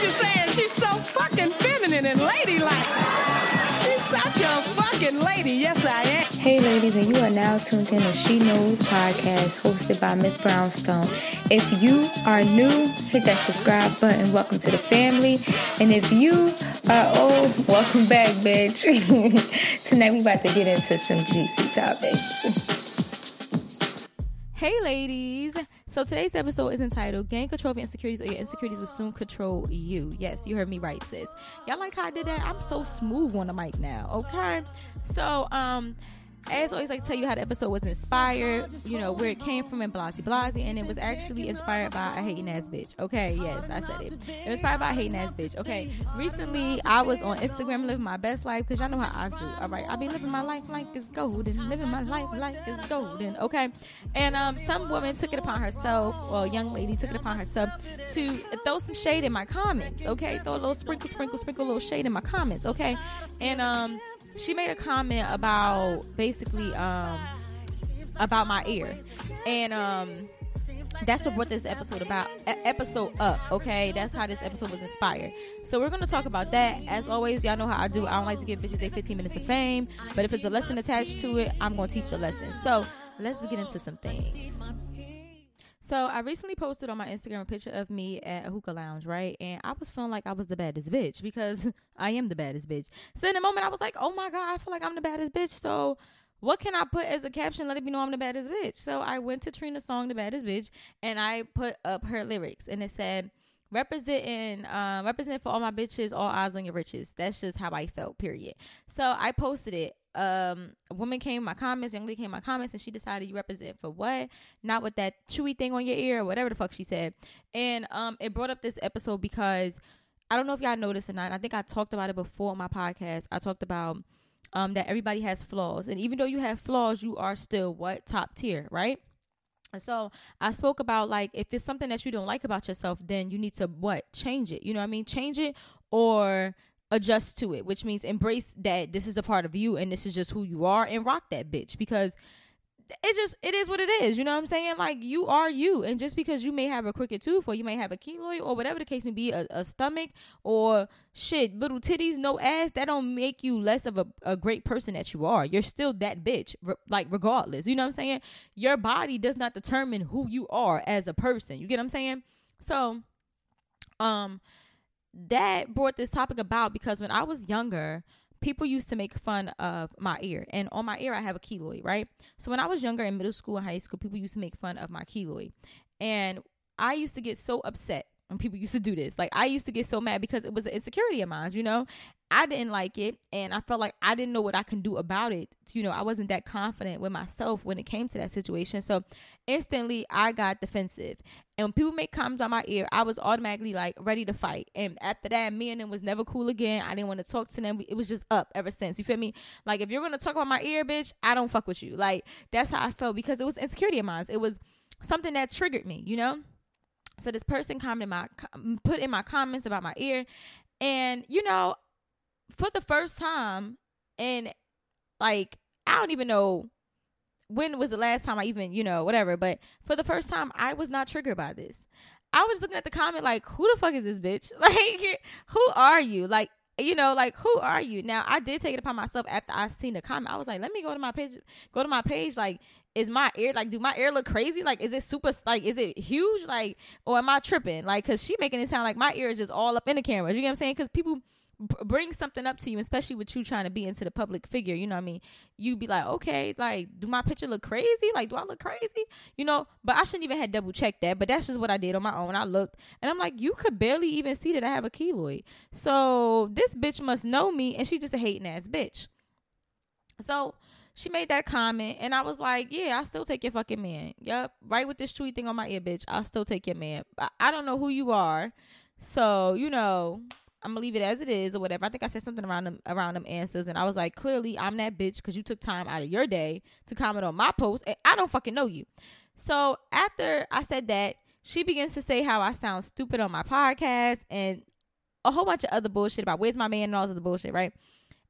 what you're saying. She's so fucking feminine and ladylike. She's such a fucking lady. Yes, I am. Hey, ladies, and you are now tuned in to She Knows podcast hosted by Miss Brownstone. If you are new, hit that subscribe button. Welcome to the family. And if you are old, welcome back, bitch. Tonight, we about to get into some juicy topics. Hey, ladies. So today's episode is entitled "Gain Control of Your Insecurities, or Your Insecurities Will Soon Control You." Yes, you heard me right, sis. Y'all like how I did that? I'm so smooth on the mic now. Okay. So, um, as always, like tell you how the episode was inspired, you know, where it came from in Blasey Blasey, and it was actually inspired by a hating ass bitch. Okay, yes, I said it. It was inspired by a hating ass bitch. Okay, recently I was on Instagram living my best life because y'all know how I do. All right, I be living my life like it's golden, living my life like it's golden. Okay, and um, some woman took it upon herself, a young lady took it upon herself to throw some shade in my comments. Okay, throw a little sprinkle, sprinkle, sprinkle, a little shade in my comments. Okay, and um she made a comment about basically um about my ear. And um that's what brought this episode about episode up okay? That's how this episode was inspired. So we're gonna talk about that. As always y'all know how i do. I don't like to give bitches a 15 minutes of fame but if it's a lesson attached to it i'm gonna teach a lesson. So let's get into some things so I recently posted on my Instagram a picture of me at a hookah lounge, right? And I was feeling like I was the baddest bitch because I am the baddest bitch. So in the moment, I was like, oh my God, I feel like I'm the baddest bitch. So what can I put as a caption letting me know I'm the baddest bitch? So I went to Trina's song, The Baddest Bitch, and I put up her lyrics and it said, representing um representing for all my bitches all eyes on your riches that's just how i felt period so i posted it um a woman came my comments young lady came my comments and she decided you represent for what? Not with that chewy thing on your ear or whatever the fuck she said. And um it brought up this episode because i don't know if y'all noticed or not i think i talked about it before on my podcast. I talked about um that everybody has flaws. And even though you have flaws you are still what? Top tier right? So I spoke about like if it's something that you don't like about yourself, then you need to what? Change it. You know what I mean? Change it or adjust to it, which means embrace that this is a part of you and this is just who you are and rock that bitch because it just it is what it is. You know what i'm saying? Like you are you. And just because you may have a crooked tooth or you may have a keloid or whatever the case may be a, a stomach or shit little titties no ass that don't make you less of a, a great person that you are. You're still that bitch re- like regardless. You know what i'm saying? Your body does not determine who you are as a person. You get what i'm saying? So um that brought this topic about because when I was younger, people used to make fun of my ear. And on my ear, I have a keloid, right? So when I was younger in middle school and high school, people used to make fun of my keloid. And I used to get so upset when people used to do this. Like I used to get so mad because it was an insecurity of mine, you know? I didn't like it and I felt like I didn't know what I can do about it. You know, I wasn't that confident with myself when it came to that situation. So instantly I got defensive. And when people make comments on my ear, I was automatically like ready to fight. And after that, me and them was never cool again. I didn't want to talk to them. It was just up ever since. You feel me? Like if you're gonna talk about my ear, bitch, I don't fuck with you. Like that's how I felt because it was insecurity of mine. It was something that triggered me, you know? So this person commented my put in my comments about my ear, and you know, for the first time, and like I don't even know when was the last time I even you know whatever, but for the first time, I was not triggered by this. I was looking at the comment like, who the fuck is this bitch? Like, who are you? Like, you know, like who are you? Now I did take it upon myself after I seen the comment. I was like, let me go to my page, go to my page, like is my ear like do my ear look crazy like is it super like is it huge like or am i tripping like because she making it sound like my ear is just all up in the camera you get what i'm saying because people bring something up to you especially with you trying to be into the public figure you know what i mean you'd be like okay like do my picture look crazy like do i look crazy you know but i shouldn't even have double checked that but that's just what i did on my own i looked and i'm like you could barely even see that i have a keloid so this bitch must know me and she just a hating ass bitch so she made that comment and I was like, yeah, I still take your fucking man. Yep. Right with this tweet thing on my ear, bitch. I'll still take your man. I don't know who you are. So, you know, I'm gonna leave it as it is or whatever. I think I said something around them around them answers, and I was like, clearly I'm that bitch because you took time out of your day to comment on my post, and I don't fucking know you. So after I said that, she begins to say how I sound stupid on my podcast and a whole bunch of other bullshit about where's my man and all this other bullshit, right?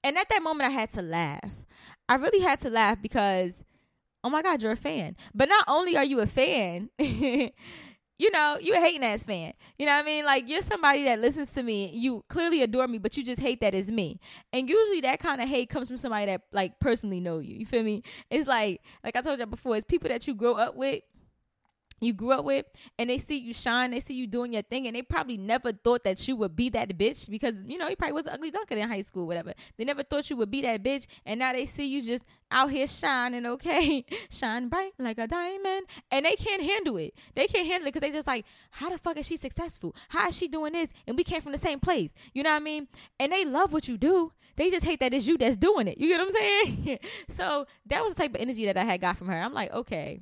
And at that moment, I had to laugh. I really had to laugh because, oh my God, you're a fan. But not only are you a fan, you know, you a hating ass fan. You know what I mean? Like you're somebody that listens to me. You clearly adore me, but you just hate that it's me. And usually that kind of hate comes from somebody that like personally know you. You feel me? It's like like I told you before, it's people that you grow up with you grew up with and they see you shine, they see you doing your thing, and they probably never thought that you would be that bitch because you know you probably was an ugly dunker in high school, whatever. They never thought you would be that bitch, and now they see you just out here shining, okay, shine bright like a diamond, and they can't handle it. They can't handle it because they just like, how the fuck is she successful? How is she doing this? And we came from the same place, you know what I mean? And they love what you do. They just hate that it's you that's doing it. You get what I'm saying? so that was the type of energy that I had got from her. I'm like, okay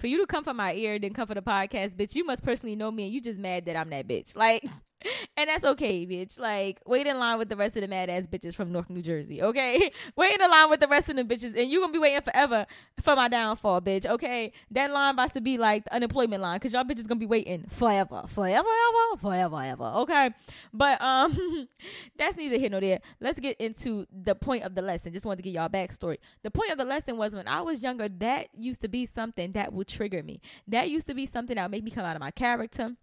for you to come for my ear then come for the podcast, bitch, you must personally know me and you just mad that I'm that bitch. Like, and that's okay, bitch. Like, wait in line with the rest of the mad ass bitches from North New Jersey, okay? wait in line with the rest of the bitches, and you're gonna be waiting forever for my downfall, bitch, okay? That line about to be like the unemployment line, cause y'all bitches gonna be waiting forever, forever, ever, forever, ever, okay? But um, that's neither here nor there. Let's get into the point of the lesson. Just wanted to give y'all backstory. The point of the lesson was when I was younger, that used to be something that would trigger me. That used to be something that would make me come out of my character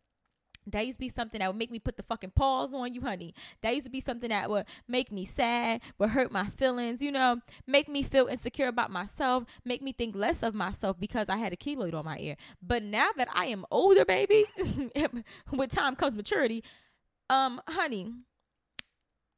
that used to be something that would make me put the fucking paws on you, honey. That used to be something that would make me sad, would hurt my feelings, you know, make me feel insecure about myself, make me think less of myself because I had a keloid on my ear. But now that I am older, baby, with time comes maturity, um, honey,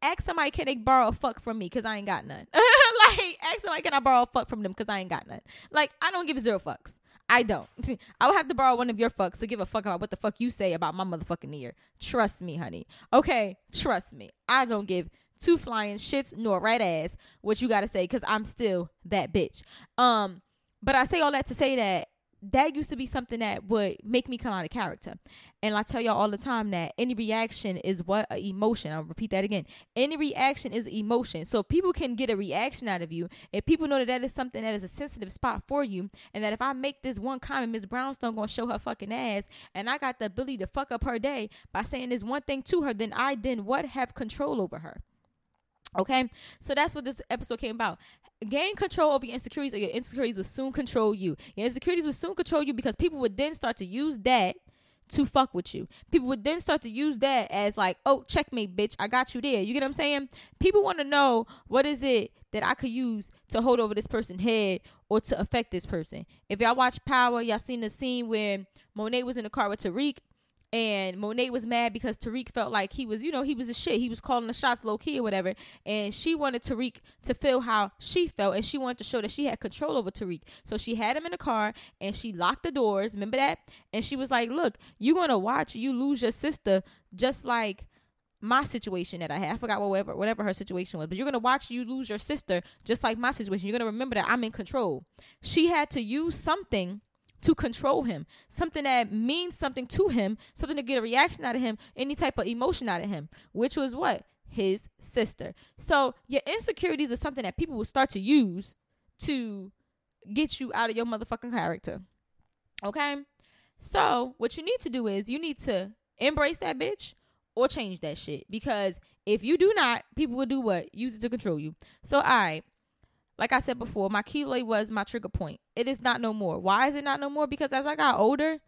ask somebody can they borrow a fuck from me because I ain't got none. like, ask somebody can I borrow a fuck from them because I ain't got none. Like, I don't give zero fucks. I don't. I would have to borrow one of your fucks to give a fuck about what the fuck you say about my motherfucking ear. Trust me, honey. Okay, trust me. I don't give two flying shits nor red ass what you gotta say because I'm still that bitch. Um, but I say all that to say that that used to be something that would make me come out of character. And I tell y'all all the time that any reaction is what emotion. I'll repeat that again. Any reaction is emotion. So if people can get a reaction out of you, if people know that that is something that is a sensitive spot for you, and that if I make this one comment, Miss Brownstone gonna show her fucking ass, and I got the ability to fuck up her day by saying this one thing to her, then I then what have control over her. Okay, so that's what this episode came about. Gain control over your insecurities, or your insecurities will soon control you. Your insecurities will soon control you because people would then start to use that to fuck with you. People would then start to use that as like, oh, checkmate, bitch, I got you there. You get what I'm saying? People want to know what is it that I could use to hold over this person's head or to affect this person. If y'all watch Power, y'all seen the scene where Monet was in the car with Tariq and Monet was mad because Tariq felt like he was, you know, he was a shit. He was calling the shots low key or whatever. And she wanted Tariq to feel how she felt and she wanted to show that she had control over Tariq. So she had him in the car and she locked the doors. Remember that? And she was like, Look, you're gonna watch you lose your sister just like my situation that I had. I forgot whatever whatever her situation was, but you're gonna watch you lose your sister just like my situation. You're gonna remember that I'm in control. She had to use something to control him, something that means something to him, something to get a reaction out of him, any type of emotion out of him, which was what? His sister. So your insecurities are something that people will start to use to get you out of your motherfucking character. Okay? So what you need to do is you need to embrace that bitch or change that shit. Because if you do not, people will do what? Use it to control you. So all right. Like I said before, my keloid was my trigger point. It is not no more. Why is it not no more? Because as I got older,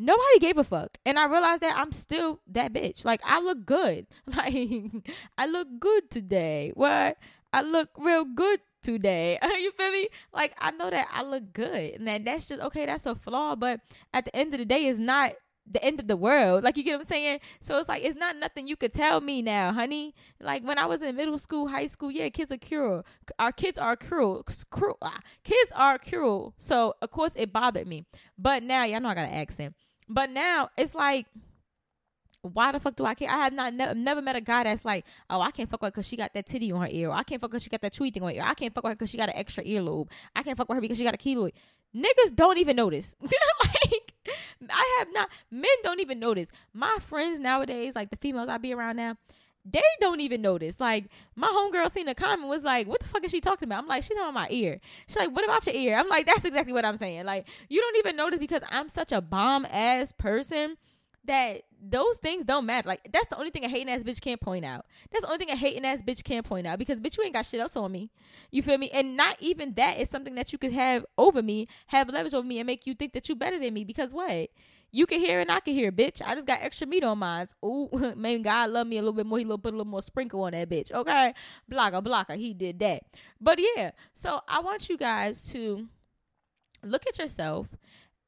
nobody gave a fuck. And I realized that I'm still that bitch. Like I look good. Like I look good today. What? I look real good today. you feel me? Like I know that I look good. And that that's just okay, that's a flaw, but at the end of the day it's not the end of the world. Like you get what I'm saying? So it's like it's not nothing you could tell me now, honey. Like when I was in middle school, high school, yeah, kids are cruel. Our kids are cruel. cruel. Ah, kids are cruel. So of course it bothered me. But now, y'all know I got an accent. But now it's like why the fuck do I care? I have not ne- never met a guy that's like, oh, I can't fuck with her because she got that titty on her ear. Or I can't fuck with her because she got that tweet thing on her ear. I can't fuck with her because she got an extra earlobe. I can't fuck with her because she got a keloid. Niggas don't even notice. like I have not men don't even notice. My friends nowadays, like the females I be around now, they don't even notice. Like my homegirl seen a comment was like, "What the fuck is she talking about?" I'm like, "She's talking about my ear." She's like, "What about your ear?" I'm like, "That's exactly what I'm saying." Like you don't even notice because I'm such a bomb ass person that those things don't matter. Like that's the only thing a hating ass bitch can't point out. That's the only thing a hating ass bitch can't point out because bitch you ain't got shit else on me. You feel me? And not even that is something that you could have over me, have leverage over me, and make you think that you better than me. Because what? You can hear and I can hear bitch. I just got extra meat on mine. Ooh, man, God love me a little bit more. He little put a little more sprinkle on that bitch. Okay. Blocker, blocker. He did that. But yeah, so I want you guys to look at yourself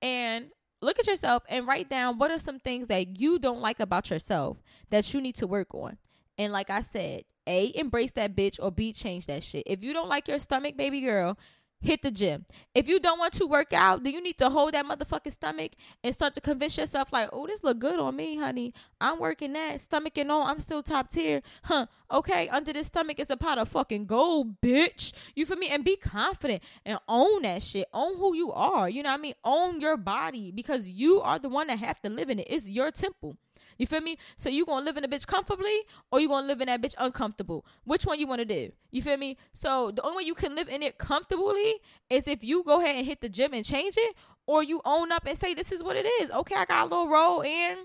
and look at yourself and write down what are some things that you don't like about yourself that you need to work on. And like I said, A, embrace that bitch or B, change that shit. If you don't like your stomach, baby girl, hit the gym. If you don't want to work out, then you need to hold that motherfucking stomach and start to convince yourself like, oh, this look good on me, honey. I'm working that stomach and all. I'm still top tier. Huh. Okay. Under this stomach is a pot of fucking gold, bitch. You feel me? And be confident and own that shit. Own who you are. You know what I mean? Own your body because you are the one that have to live in it. It's your temple. You feel me? So you gonna live in a bitch comfortably or you gonna live in that bitch uncomfortable? Which one you wanna do? You feel me? So the only way you can live in it comfortably is if you go ahead and hit the gym and change it, or you own up and say this is what it is. Okay, I got a little roll in.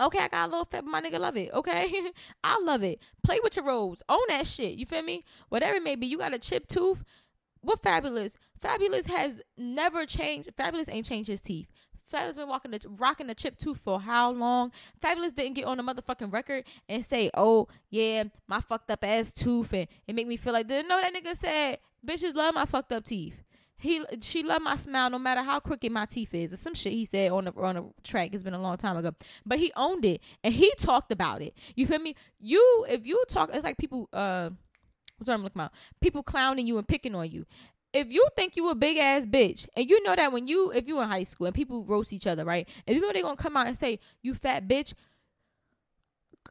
Okay, I got a little fat, my nigga love it. Okay, I love it. Play with your rolls. Own that shit. You feel me? Whatever it may be. You got a chip tooth. What Fabolous? Fabolous has never changed. Fabolous ain't changed his teeth. Fabolous been walking the rocking the chip tooth for how long? Fabolous didn't get on the motherfucking record and say, "Oh yeah, my fucked up ass tooth," and it make me feel like know that nigga said, "Bitches love my fucked up teeth." He she loved my smile no matter how crooked my teeth is. Or some shit he said on the on the track. It's been a long time ago, but he owned it and he talked about it. You feel me? You if you talk, it's like people uh. What's what I'm looking about? People clowning you and picking on you if you think you a big ass bitch and you know that when you if you in high school and people roast each other, right? And you know they're gonna come out and say, You fat bitch,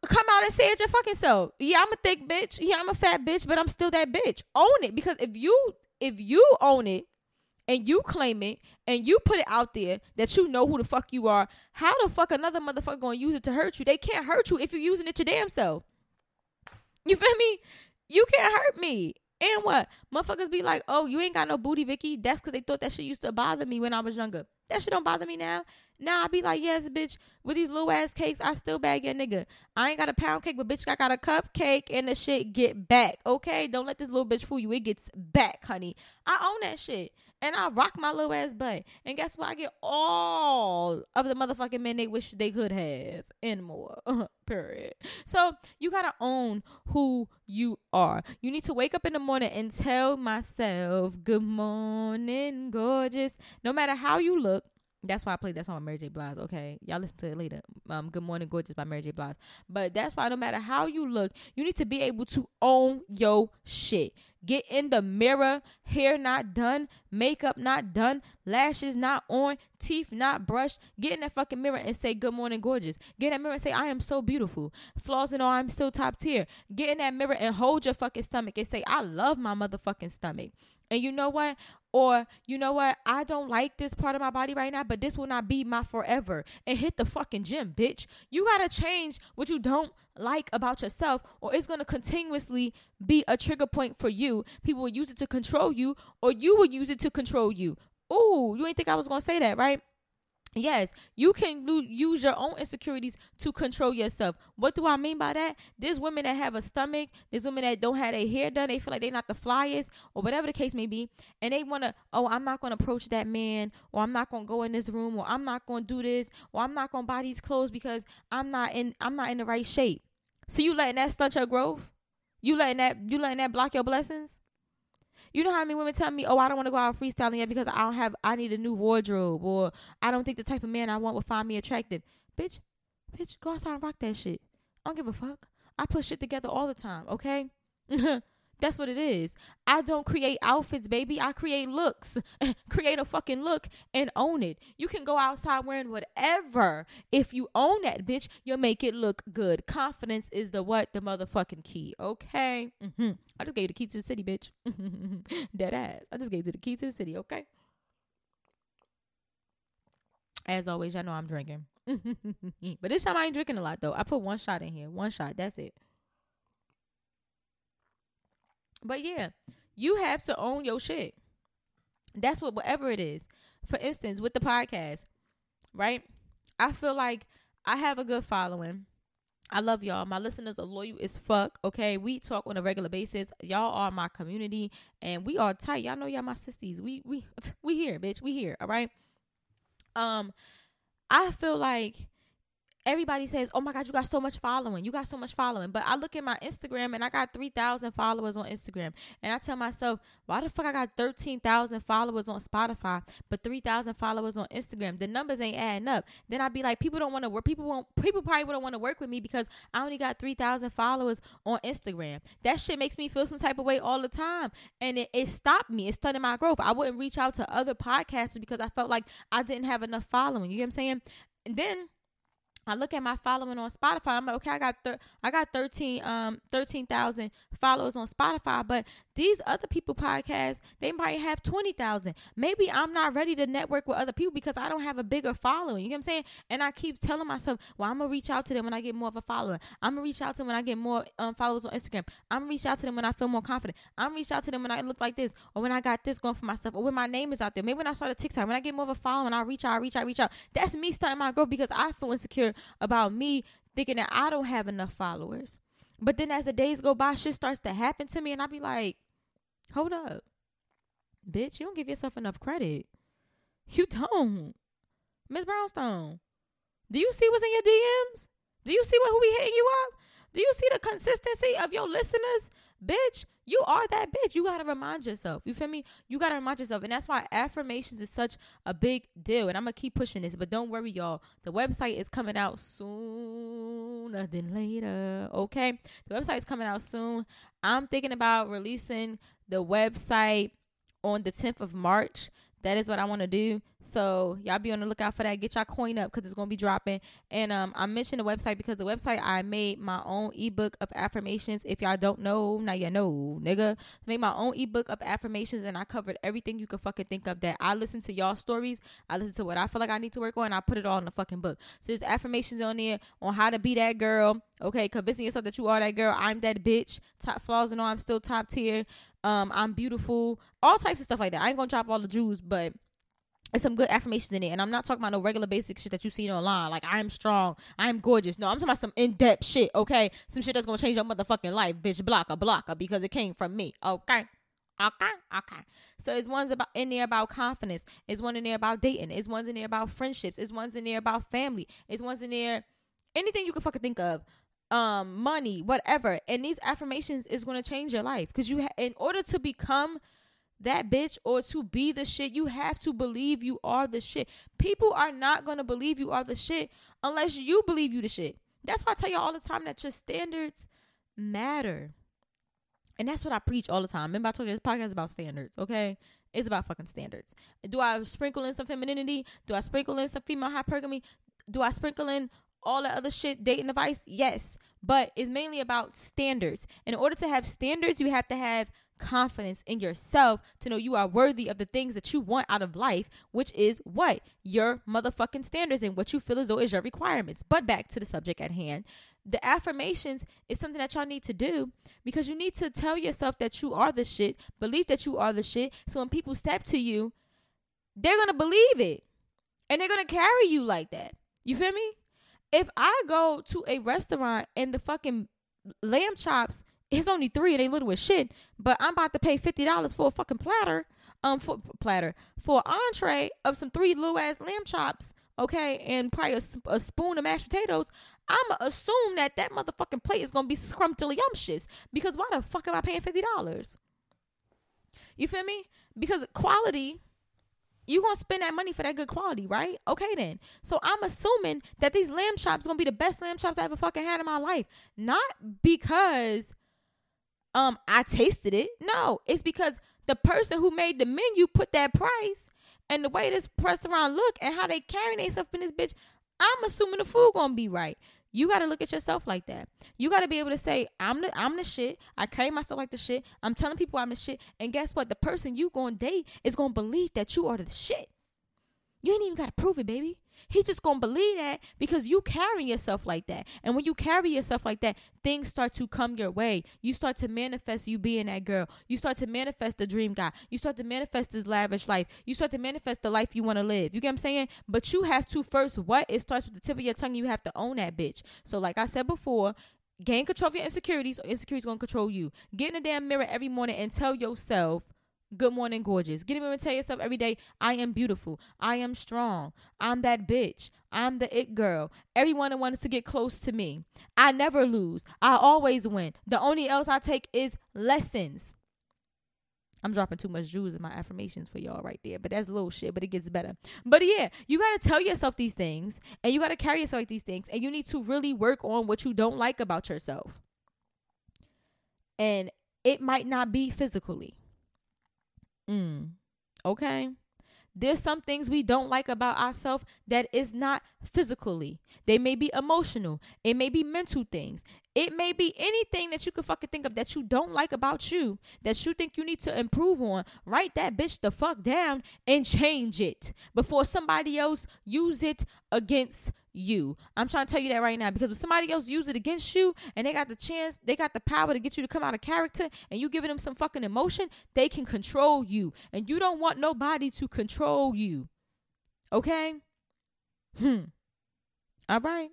come out and say it your fucking self. Yeah, I'm a thick bitch. Yeah, I'm a fat bitch, but I'm still that bitch. Own it. Because if you if you own it and you claim it and you put it out there that you know who the fuck you are, how the fuck another motherfucker gonna use it to hurt you? They can't hurt you if you're using it to damn self. You feel me? You can't hurt me. And what? Motherfuckers be like, oh, you ain't got no booty, Vicky. That's because they thought that shit used to bother me when I was younger. That shit don't bother me now. Now I be like, yes, bitch, with these little ass cakes, I still bag your nigga. I ain't got a pound cake, but bitch, I got a cupcake and the shit get back. Okay? Don't let this little bitch fool you. It gets back, honey. I own that shit and I rock my little ass butt. And guess what? I get all of the motherfucking men they wish they could have and more. Period. So you gotta own who you are. You need to wake up in the morning and tell myself, Good morning, gorgeous. No matter how you look, that's why I played that song by Mary J. Blige. Okay, y'all listen to it later. Um, Good Morning Gorgeous by Mary J. Blige. But that's why no matter how you look, you need to be able to own your shit. Get in the mirror, hair not done, makeup not done, lashes not on, teeth not brushed. Get in that fucking mirror and say, Good morning, gorgeous. Get in that mirror and say, I am so beautiful. Flaws and all, I'm still top tier. Get in that mirror and hold your fucking stomach and say, I love my motherfucking stomach. And you know what? Or, you know what? I don't like this part of my body right now, but this will not be my forever. And hit the fucking gym, bitch. You gotta change what you don't like about yourself, or it's gonna continuously be a trigger point for you. People will use it to control you, or you will use it to control you. Ooh, you ain't think I was gonna say that, right? Yes, you can use your own insecurities to control yourself. What do I mean by that? There's women that have a stomach. There's women that don't have their hair done. They feel like they're not the flyest, or whatever the case may be, and they wanna, oh, I'm not gonna approach that man, or I'm not gonna go in this room, or I'm not gonna do this, or I'm not gonna buy these clothes because I'm not in, I'm not in the right shape. So you letting that stunt your growth? You letting that, you letting that block your blessings? You know how many women tell me, "Oh, I don't want to go out freestyling yet because I don't have. I need a new wardrobe, or I don't think the type of man I want will find me attractive." Bitch, bitch, go outside and rock that shit. I don't give a fuck. I put shit together all the time. Okay. That's what it is. I don't create outfits, baby. I create looks. create a fucking look and own it. You can go outside wearing whatever. If you own that bitch, you'll make it look good. Confidence is the what? The motherfucking key. Okay. Mm-hmm. I just gave you the key to the city, bitch. Dead ass. I just gave you the key to the city. Okay. As always, I know I'm drinking. but this time I ain't drinking a lot though. I put one shot in here. One shot. That's it. But yeah, you have to own your shit. That's what whatever it is. For instance, with the podcast, right? I feel like I have a good following. I love y'all. My listeners are loyal as fuck. Okay, we talk on a regular basis. Y'all are my community, and we are tight. Y'all know y'all my sisters. We we we here, bitch. We here. All right. Um, I feel like everybody says, "Oh my god, you got so much following. You got so much following." But I look at my Instagram and I got 3,000 followers on Instagram. And I tell myself, "Why the fuck I got 13,000 followers on Spotify, but 3,000 followers on Instagram? The numbers ain't adding up." Then I'd be like, "People don't want to work. People won't people probably don't want to work with me because I only got 3,000 followers on Instagram." That shit makes me feel some type of way all the time. And it, it stopped me. It stunted my growth. I wouldn't reach out to other podcasters because I felt like I didn't have enough following. You get what I'm saying? And then I look at my following on Spotify. I'm like, okay, I got thir- I got 13 um 13,000 followers on Spotify, but these other people podcasts, they might have 20,000. Maybe I'm not ready to network with other people because I don't have a bigger following. You know what I'm saying? And I keep telling myself, well, I'm going to reach out to them when I get more of a follower. I'm going to reach out to them when I get more um, followers on Instagram. I'm going to reach out to them when I feel more confident. I'm going to reach out to them when I look like this or when I got this going for myself or when my name is out there. Maybe when I start a TikTok, when I get more of a following, I reach out, I reach out, reach out. That's me starting my growth because I feel insecure about me thinking that I don't have enough followers. But then as the days go by, shit starts to happen to me, and I be like, hold up. Bitch, you don't give yourself enough credit. You don't. Miss Brownstone. Do you see what's in your DMs? Do you see what who be hitting you up? Do you see the consistency of your listeners? Bitch, you are that bitch. You gotta remind yourself. You feel me? You gotta remind yourself. And that's why affirmations is such a big deal. And I'm gonna keep pushing this, but don't worry, y'all. The website is coming out sooner than later. Okay? The website is coming out soon. I'm thinking about releasing the website on the 10th of March. That is what I want to do. So y'all be on the lookout for that. Get y'all coin up because it's gonna be dropping. And um, I mentioned the website because the website I made my own ebook of affirmations. If y'all don't know, now you know, nigga. Made my own ebook of affirmations, and I covered everything you could fucking think of. That I listen to y'all stories. I listen to what I feel like I need to work on. I put it all in the fucking book. So there's affirmations on there on how to be that girl. Okay, convincing yourself that you are that girl. I'm that bitch. Top flaws and all. I'm still top tier. Um, I'm beautiful. All types of stuff like that. I ain't gonna drop all the jewels, but it's some good affirmations in it. And I'm not talking about no regular basic shit that you see online. Like I am strong, I am gorgeous. No, I'm talking about some in depth shit. Okay, some shit that's gonna change your motherfucking life, bitch. Blocker, blocker, because it came from me. Okay. Okay, okay. So it's one's about in there about confidence. It's one in there about dating. It's one's in there about friendships. It's one's in there about family. It's one's in there anything you can fucking think of um money whatever and these affirmations is going to change your life because you ha- in order to become that bitch or to be the shit. You have to believe you are the shit. People are not going to believe you are the shit unless you believe you the shit. That's why i tell you all the time that your standards matter. And that's what i preach all the time. Remember i told you this podcast is about standards okay? It's about fucking standards. Do i sprinkle in some femininity? Do i sprinkle in some female hypergamy? Do i sprinkle in all that other shit, dating advice, yes. But it's mainly about standards. In order to have standards, you have to have confidence in yourself to know you are worthy of the things that you want out of life, which is what? Your motherfucking standards and what you feel as though is your requirements. But back to the subject at hand. The affirmations is something that y'all need to do because you need to tell yourself that you are the shit, believe that you are the shit. So when people step to you, they're gonna believe it. And they're gonna carry you like that. You feel me? If I go to a restaurant and the fucking lamb chops it's only three, they little as shit, but I'm about to pay fifty dollars for a fucking platter, um, for platter for an entree of some three little ass lamb chops, okay, and probably a, a spoon of mashed potatoes. I'ma assume that that motherfucking plate is gonna be scrumptious because why the fuck am I paying fifty dollars? You feel me? Because quality you gonna spend that money for that good quality, right? Okay then. So I'm assuming that these lamb chops are gonna be the best lamb chops I ever fucking had in my life. Not because um I tasted it. No, it's because the person who made the menu put that price and the way this restaurant look and how they carrying themselves in this bitch. I'm assuming the food gonna be right. You got to look at yourself like that. You got to be able to say, "I'm the I'm the shit. I carry myself like the shit. I'm telling people I'm the shit." And guess what? The person you going to date is going to believe that you are the shit. You ain't even got to prove it, baby. He just gonna believe that because you carry yourself like that. And when you carry yourself like that, things start to come your way. You start to manifest you being that girl. You start to manifest the dream guy. You start to manifest this lavish life. You start to manifest the life you want to live. You get what I'm saying? But you have to first what? It starts with the tip of your tongue. You have to own that bitch. So like I said before, gain control of your insecurities or insecurities gonna control you. Get in the damn mirror every morning and tell yourself Good morning, gorgeous. Get him and tell yourself every day, I am beautiful. I am strong. I'm that bitch. I'm the it girl. Everyone wants to get close to me. I never lose. I always win. The only else I take is lessons. I'm dropping too much jewels in my affirmations for y'all right there, but that's little shit, but it gets better. But yeah, you got to tell yourself these things and you got to carry yourself like these things and you need to really work on what you don't like about yourself. And it might not be physically. Mm. Okay. There's some things we don't like about ourselves that is not physically. They may be emotional. It may be mental things. It may be anything that you could fucking think of that you don't like about you, that you think you need to improve on. Write that bitch the fuck down and change it before somebody else use it against you. I'm trying to tell you that right now because if somebody else use it against you and they got the chance, they got the power to get you to come out of character and you giving them some fucking emotion, they can control you. And you don't want nobody to control you. Okay? Hmm. All right.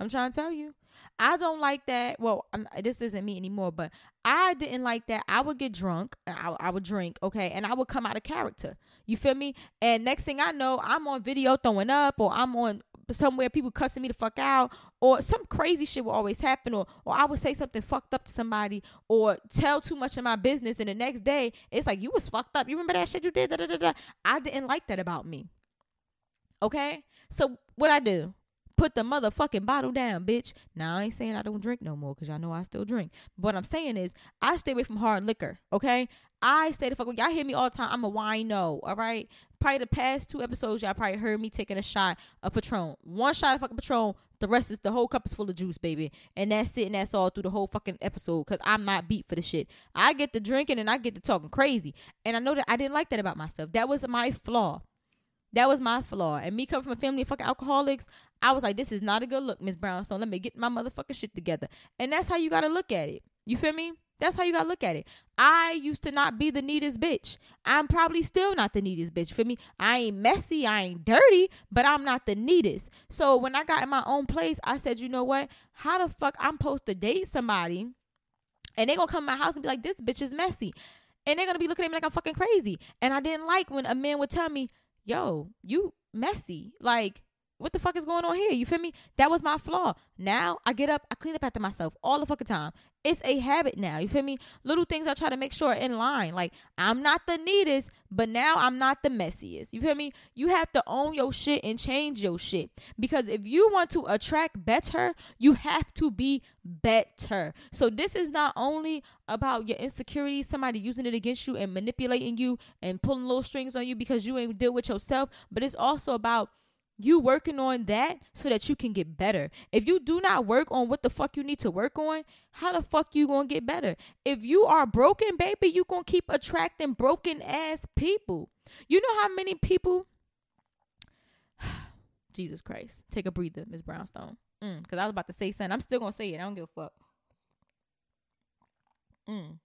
I'm trying to tell you. I don't like that. Well, I'm, this isn't me anymore, but I didn't like that. I would get drunk. Uh, I, I would drink, okay, and I would come out of character. You feel me? And next thing I know, I'm on video throwing up, or I'm on somewhere people cussing me the fuck out or some crazy shit will always happen or or I would say something fucked up to somebody or tell too much of my business and the next day it's like you was fucked up. You remember that shit you did? Da, da, da. I didn't like that about me. Okay? So what I do? Put the motherfucking bottle down, bitch. Now I ain't saying I don't drink no more because y'all know I still drink. But what I'm saying is I stay away from hard liquor. Okay, I stay the fuck. Y'all hear me all the time. I'm a wino. All right. Probably the past two episodes, y'all probably heard me taking a shot of Patron. One shot of fucking Patron. The rest is the whole cup is full of juice, baby. And that's it. And that's all through the whole fucking episode. Cause I'm not beat for the shit. I get to drinking and I get to talking crazy. And I know that I didn't like that about myself. That was my flaw. That was my flaw. And me coming from a family of fucking alcoholics, I was like, this is not a good look, Miss Brownstone. Let me get my motherfucking shit together. And that's how you gotta look at it. You feel me? That's how you gotta look at it. I used to not be the neatest bitch. I'm probably still not the neatest bitch. For me, I ain't messy, I ain't dirty, but I'm not the neatest. So when I got in my own place, I said, you know what? How the fuck I'm supposed to date somebody and they gonna come to my house and be like, this bitch is messy. And they're gonna be looking at me like I'm fucking crazy. And I didn't like when a man would tell me, yo, you messy. Like, what the fuck is going on here? You feel me? That was my flaw. Now I get up, I clean up after myself all the fucking time. It's a habit now. You feel me? Little things I try to make sure in line. Like I'm not the neatest, but now I'm not the messiest. You feel me? You have to own your shit and change your shit. Because if you want to attract better, you have to be better. So this is not only about your insecurities, somebody using it against you and manipulating you and pulling little strings on you because you ain't deal with yourself, but it's also about you working on that so that you can get better. If you do not work on what the fuck you need to work on, how the fuck you gonna get better? If you are broken, baby, you gonna keep attracting broken ass people. You know how many people Jesus Christ. Take a breather, Miss Brownstone. Mm, Cause I was about to say something. I'm still gonna say it. I don't give a fuck. Mm.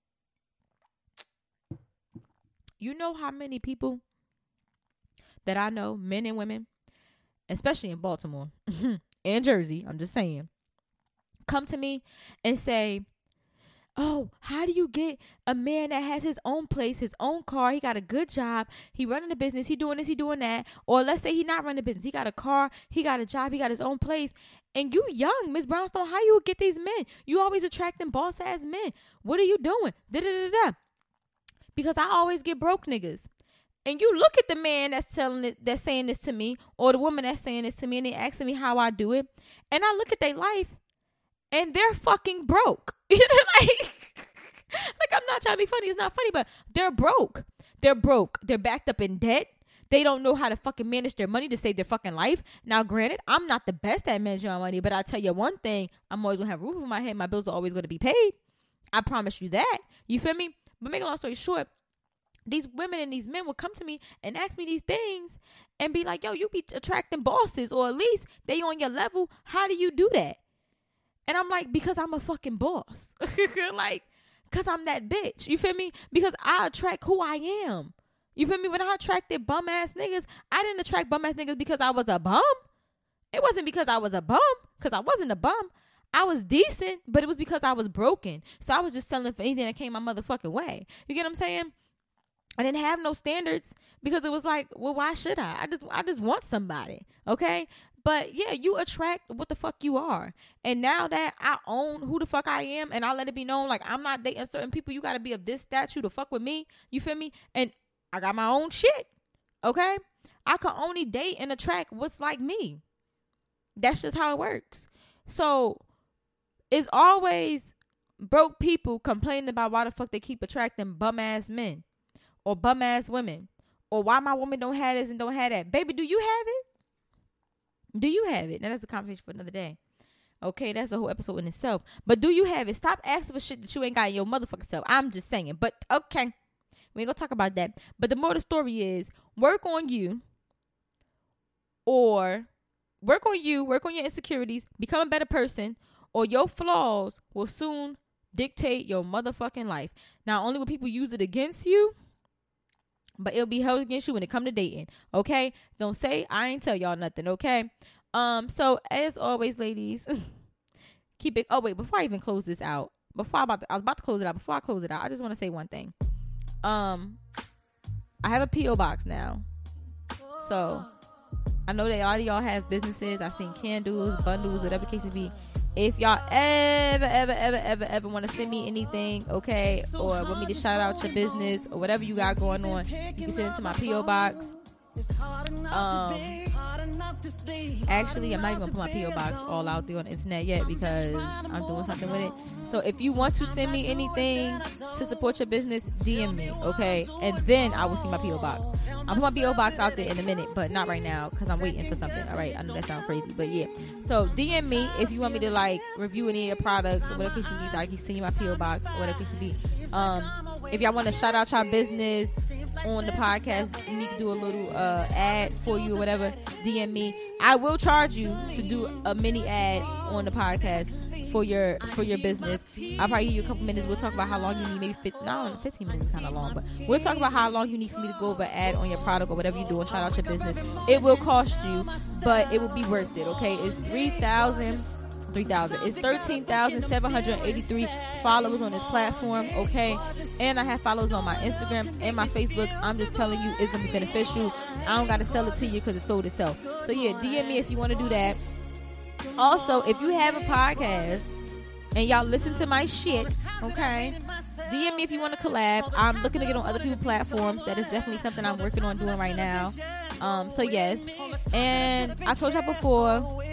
You know how many people that I know, men and women, especially in Baltimore and Jersey, I'm just saying, come to me and say, Oh, how do you get a man that has his own place, his own car, he got a good job, he running a business, he doing this, he doing that, or let's say he not running a business, he got a car, he got a job, he got his own place, and you young, Miss Brownstone, how you get these men? You always attracting boss ass men. What are you doing? Da da da da. Because I always get broke niggas and you look at the man that's telling it that's saying this to me or the woman that's saying this to me and they asking me how I do it and I look at their life and they're fucking broke. You know like like I'm not trying to be funny, it's not funny, but they're broke. They're broke. They're backed up in debt. They don't know how to fucking manage their money to save their fucking life. Now, granted, I'm not the best at managing my money, but I tell you one thing, I'm always gonna have roof over my head. My bills are always gonna be paid. I promise you that. You feel me? But make a long story short, these women and these men would come to me and ask me these things and be like, yo, you be attracting bosses or at least they on your level. How do you do that? And I'm like, because I'm a fucking boss. like, cause I'm that bitch. You feel me? Because I attract who I am. You feel me? When I attracted bum ass niggas, I didn't attract bum ass niggas because I was a bum. It wasn't because I was a bum, because I wasn't a bum. I was decent, but it was because I was broken. So I was just selling for anything that came my motherfucking way. You get what I'm saying? I didn't have no standards because it was like, well, why should I? I just I just want somebody. Okay? But yeah, you attract what the fuck you are. And now that I own who the fuck I am and I let it be known, like I'm not dating certain people, you gotta be of this statue to fuck with me. You feel me? And I got my own shit. Okay? I can only date and attract what's like me. That's just how it works. So it's always broke people complaining about why the fuck they keep attracting bum ass men or bum ass women or why my woman don't have this and don't have that. Baby, do you have it? Do you have it? Now that's a conversation for another day. Okay, that's a whole episode in itself. But do you have it? Stop asking for shit that you ain't got in your motherfucking self. I'm just saying. But okay, we ain't gonna talk about that. But the more the story is, work on you, or work on you, work on your insecurities, become a better person, or your flaws will soon dictate your motherfucking life. Not only will people use it against you, but it'll be held against you when it come to dating. Okay? Don't say I ain't tell y'all nothing, okay? Um, so as always, ladies, keep it oh wait, before I even close this out, before I about to, I was about to close it out, before I close it out, I just want to say one thing. Um I have a P.O. box now. So I know that a lot of y'all have businesses. I've seen candles, bundles, whatever case it be. If y'all ever, ever, ever, ever, ever want to send me anything, okay, or want me to shout out your business or whatever you got going on, you can send it to my PO box. Um, actually, I'm not even gonna put my PO box all out there on the internet yet because I'm doing something with it. So if you want to send me anything to support your business, DM me, okay, and then I will see my PO box. I'll put my PO box out there in a minute, but not right now because I'm waiting for something. All right, I know that sounds crazy, but yeah. So DM me if you want me to like review any of your products or whatever case you need. I can send you my PO box or whatever case you be. Um, if y'all want to shout out your business on the podcast, me do a little uh, ad for you or whatever. DM me. I will charge you to do a mini ad on the podcast for your for your business. I'll probably give you a couple minutes. We'll talk about how long you need. Maybe 15, no, 15 minutes is kind of long, but we'll talk about how long you need for me to go over ad on your product or whatever you're doing. Shout out your business. It will cost you, but it will be worth it. Okay, it's three thousand. 3,000. It's 13,783 followers on this platform, okay? And I have followers on my Instagram and my Facebook. I'm just telling you, it's going to be beneficial. I don't got to sell it to you because it sold itself. So, yeah, DM me if you want to do that. Also, if you have a podcast and y'all listen to my shit, okay? DM me if you want to collab. I'm looking to get on other people's platforms. That is definitely something I'm working on doing right now. Um, so yes, and I told y'all before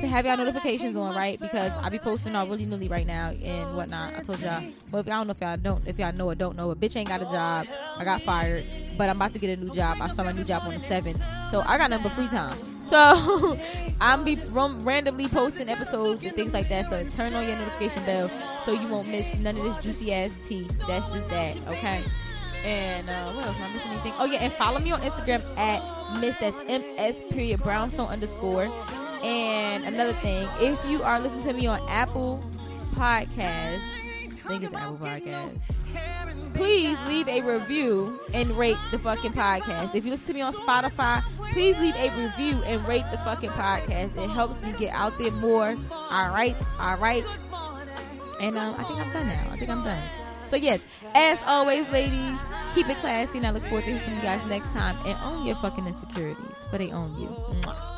to have y'all notifications on, right? Because I be posting all willy nilly right now and whatnot. I told y'all. Well, if y'all don't know if y'all don't, if y'all know or don't know, a bitch ain't got a job. I got fired, but I'm about to get a new job. I start my new job on the seventh, so I got number free time. So I'm be ram- randomly posting episodes and things like that. So turn on your notification bell so you won't miss none of this juicy ass tea. That's just that, okay? And uh, what else? Am I missing anything? Oh yeah, and follow me on Instagram at Miss that's M S period Brownstone underscore. And another thing, if you are listening to me on Apple Podcasts, I think it's Apple Podcasts. Please leave a review and rate the fucking podcast. If you listen to me on Spotify, please leave a review and rate the fucking podcast. It helps me get out there more. All right, all right. And um, I think I'm done now. I think I'm done. So yes, as always, ladies, keep it classy, and I look forward to hearing from you guys next time. And own your fucking insecurities, but they own you. Mwah.